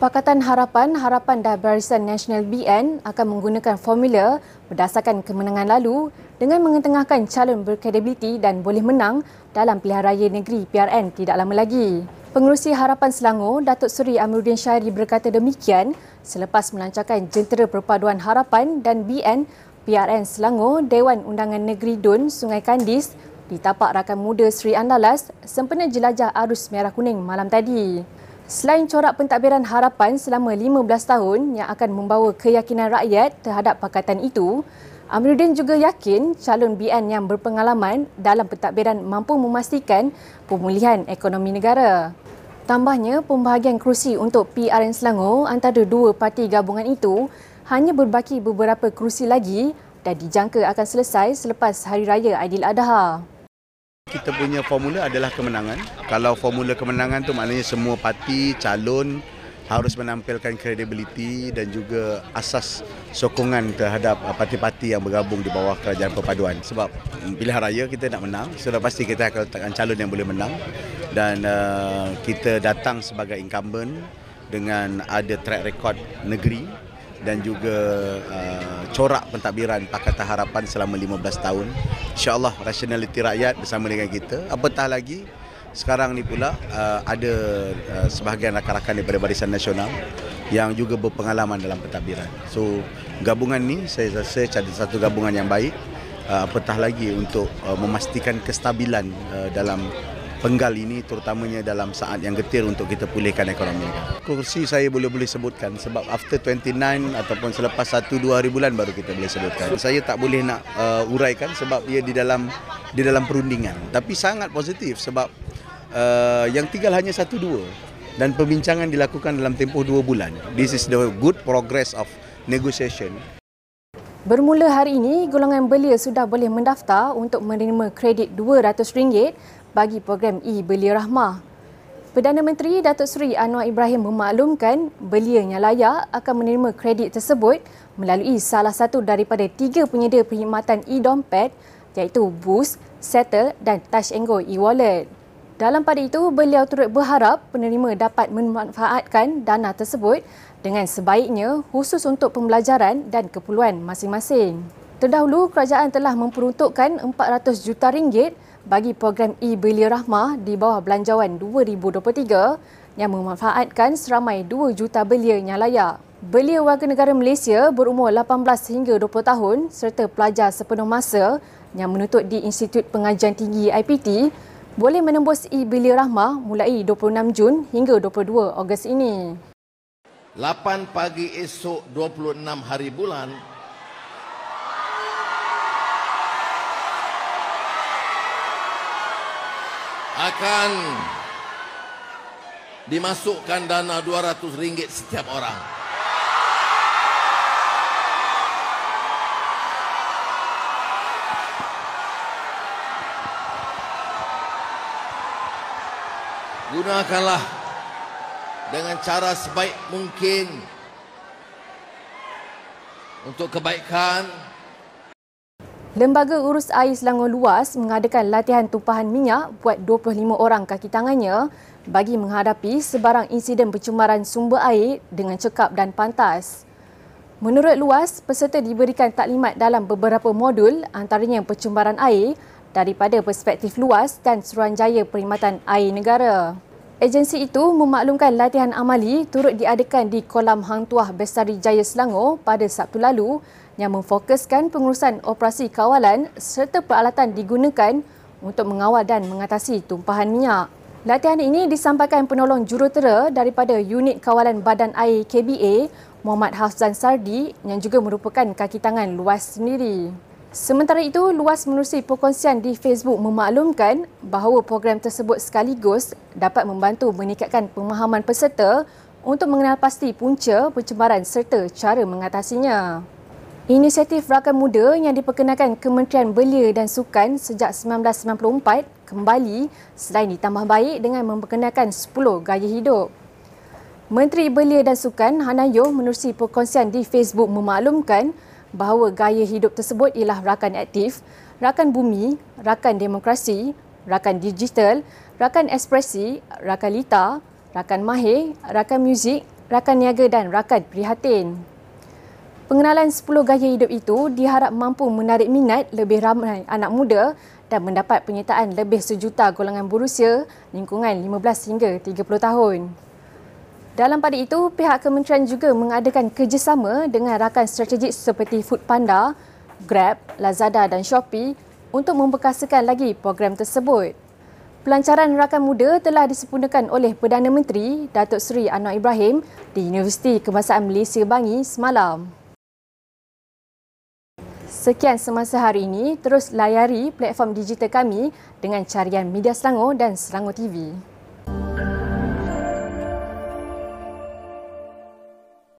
Pakatan Harapan Harapan dan Barisan Nasional BN akan menggunakan formula berdasarkan kemenangan lalu dengan mengetengahkan calon berkredibiliti dan boleh menang dalam pilihan raya negeri PRN tidak lama lagi. Pengerusi Harapan Selangor, Datuk Seri Amiruddin Syairi berkata demikian selepas melancarkan Jentera Perpaduan Harapan dan BN PRN Selangor Dewan Undangan Negeri Dun Sungai Kandis di tapak rakan muda Sri Andalas sempena jelajah arus merah kuning malam tadi. Selain corak pentadbiran harapan selama 15 tahun yang akan membawa keyakinan rakyat terhadap pakatan itu, Amiruddin juga yakin calon BN yang berpengalaman dalam pentadbiran mampu memastikan pemulihan ekonomi negara. Tambahnya, pembahagian kerusi untuk PRN Selangor antara dua parti gabungan itu hanya berbaki beberapa kerusi lagi dan dijangka akan selesai selepas Hari Raya Aidiladha. Kita punya formula adalah kemenangan. Kalau formula kemenangan tu maknanya semua parti calon harus menampilkan kredibiliti dan juga asas sokongan terhadap uh, parti-parti yang bergabung di bawah kerajaan perpaduan. Sebab pilihan raya kita nak menang, sudah pasti kita akan letakkan calon yang boleh menang dan uh, kita datang sebagai incumbent dengan ada track record negeri dan juga uh, corak pentadbiran Pakatan Harapan selama 15 tahun. InsyaAllah rasionaliti rakyat bersama dengan kita. Apatah lagi, sekarang ni pula uh, ada uh, sebahagian rakan-rakan daripada Barisan Nasional yang juga berpengalaman dalam pentadbiran. So, gabungan ni saya rasa ada satu gabungan yang baik. Uh, apatah lagi untuk uh, memastikan kestabilan uh, dalam penggal ini terutamanya dalam saat yang getir untuk kita pulihkan ekonomi. Kursi saya boleh-boleh sebutkan sebab after 29 ataupun selepas 1-2 hari bulan baru kita boleh sebutkan. Saya tak boleh nak uh, uraikan sebab dia di dalam di dalam perundingan. Tapi sangat positif sebab uh, yang tinggal hanya 1-2 dan pembincangan dilakukan dalam tempoh 2 bulan. This is the good progress of negotiation. Bermula hari ini, golongan belia sudah boleh mendaftar untuk menerima kredit RM200 bagi program e-Belia Rahmah. Perdana Menteri Datuk Seri Anwar Ibrahim memaklumkan belia yang layak akan menerima kredit tersebut melalui salah satu daripada tiga penyedia perkhidmatan e-dompet iaitu Boost, Settle dan Touch Go e-wallet. Dalam pada itu, beliau turut berharap penerima dapat memanfaatkan dana tersebut dengan sebaiknya khusus untuk pembelajaran dan keperluan masing-masing. Terdahulu, kerajaan telah memperuntukkan 400 juta ringgit bagi program e-Belia Rahmah di bawah Belanjawan 2023 yang memanfaatkan seramai 2 juta belia yang layak. Belia warga negara Malaysia berumur 18 hingga 20 tahun serta pelajar sepenuh masa yang menuntut di Institut Pengajian Tinggi IPT boleh menembus e-Belia Rahmah mulai 26 Jun hingga 22 Ogos ini. 8 pagi esok 26 hari bulan akan dimasukkan dana RM200 setiap orang. Gunakanlah dengan cara sebaik mungkin untuk kebaikan Lembaga Urus Air Selangor Luas mengadakan latihan tumpahan minyak buat 25 orang kaki tangannya bagi menghadapi sebarang insiden pencemaran sumber air dengan cekap dan pantas. Menurut Luas, peserta diberikan taklimat dalam beberapa modul antaranya pencemaran air daripada perspektif luas dan Suruhanjaya Perkhidmatan Air Negara. Agensi itu memaklumkan latihan amali turut diadakan di Kolam Hang Tuah Bestari Jaya Selangor pada Sabtu lalu yang memfokuskan pengurusan operasi kawalan serta peralatan digunakan untuk mengawal dan mengatasi tumpahan minyak. Latihan ini disampaikan penolong jurutera daripada Unit Kawalan Badan Air KBA, Muhammad Hafzan Sardi yang juga merupakan kaki tangan luas sendiri. Sementara itu, luas menerusi perkongsian di Facebook memaklumkan bahawa program tersebut sekaligus dapat membantu meningkatkan pemahaman peserta untuk mengenal pasti punca pencemaran serta cara mengatasinya. Inisiatif Rakan Muda yang diperkenalkan Kementerian Belia dan Sukan sejak 1994 kembali selain ditambah baik dengan memperkenalkan 10 gaya hidup. Menteri Belia dan Sukan Hanayo menerusi perkongsian di Facebook memaklumkan bahawa gaya hidup tersebut ialah rakan aktif, rakan bumi, rakan demokrasi, rakan digital, rakan ekspresi, rakan lita, rakan mahir, rakan muzik, rakan niaga dan rakan prihatin. Pengenalan 10 gaya hidup itu diharap mampu menarik minat lebih ramai anak muda dan mendapat penyertaan lebih sejuta golongan berusia lingkungan 15 hingga 30 tahun. Dalam pada itu, pihak kementerian juga mengadakan kerjasama dengan rakan strategik seperti Foodpanda, Grab, Lazada dan Shopee untuk memperkasakan lagi program tersebut. Pelancaran rakan muda telah disempurnakan oleh Perdana Menteri Datuk Seri Anwar Ibrahim di Universiti Kebangsaan Malaysia Bangi semalam. Sekian semasa hari ini, terus layari platform digital kami dengan carian Media Selangor dan Selangor TV.